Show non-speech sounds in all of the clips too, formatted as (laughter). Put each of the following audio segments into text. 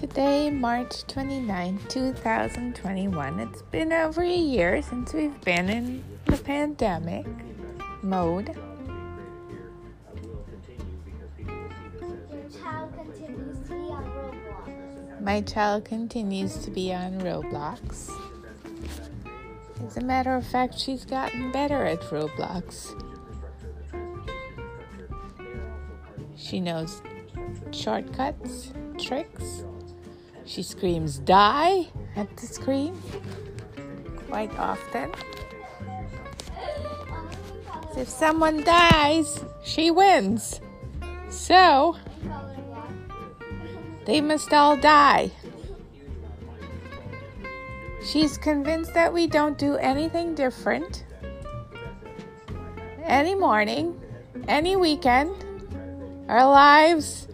Today, March 29, 2021. It's been over a year since we've been in the pandemic mode. My child continues to be on Roblox. As a matter of fact, she's gotten better at Roblox. She knows shortcuts, tricks. She screams die at the screen quite often. If someone dies, she wins. So, they must all die. She's convinced that we don't do anything different any morning, any weekend. Our lives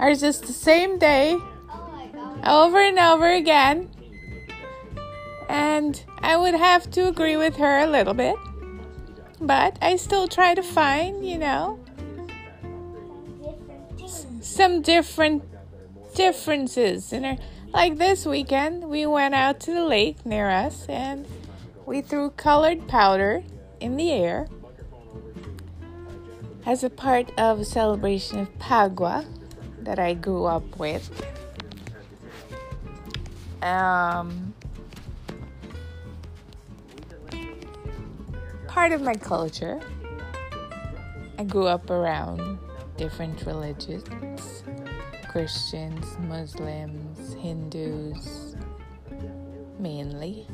are just the same day over and over again. And I would have to agree with her a little bit. But I still try to find, you know, some different differences in her. Like this weekend, we went out to the lake near us and we threw colored powder in the air as a part of a celebration of Phagwa that I grew up with. Um, part of my culture. I grew up around different religions Christians, Muslims, Hindus, mainly.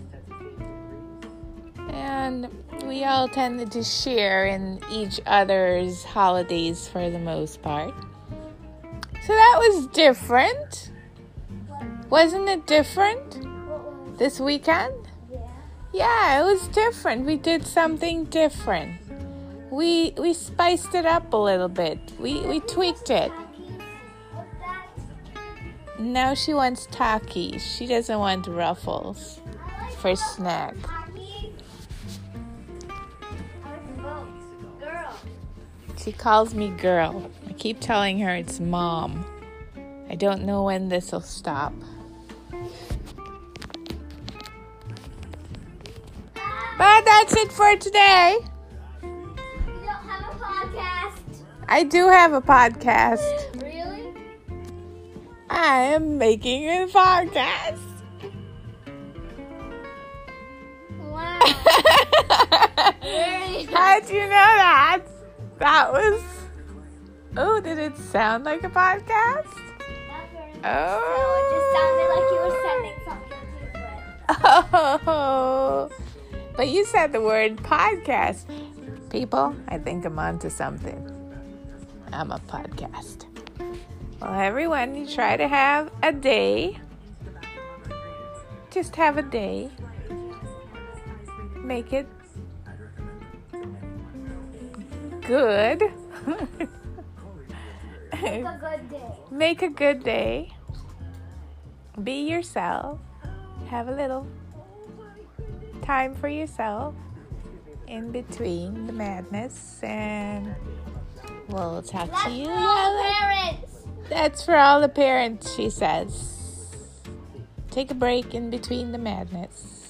And we all tended to share in each other's holidays for the most part. So that was different. Wasn't it different this weekend? Yeah, it was different. We did something different. We we spiced it up a little bit. We we tweaked it. Now she wants Takis. She doesn't want ruffles for snack. She calls me girl. I keep telling her it's mom. I don't know when this will stop. But that's it for today. I do have a podcast. Really? I am making a podcast. Wow. (laughs) How'd you know that? That was. Oh, did it sound like a podcast? Oh. So it just sounded like you were sending something different. (laughs) Oh, but you said the word podcast. People, I think I'm onto something. I'm a podcast. Well, everyone, you try to have a day. Just have a day. Make it good. Make a good day. Make a good day. Be yourself. Have a little time for yourself in between the madness and we'll talk That's to you. for all Yeah, parents. that's for all the parents, she says. Take a break in between the madness.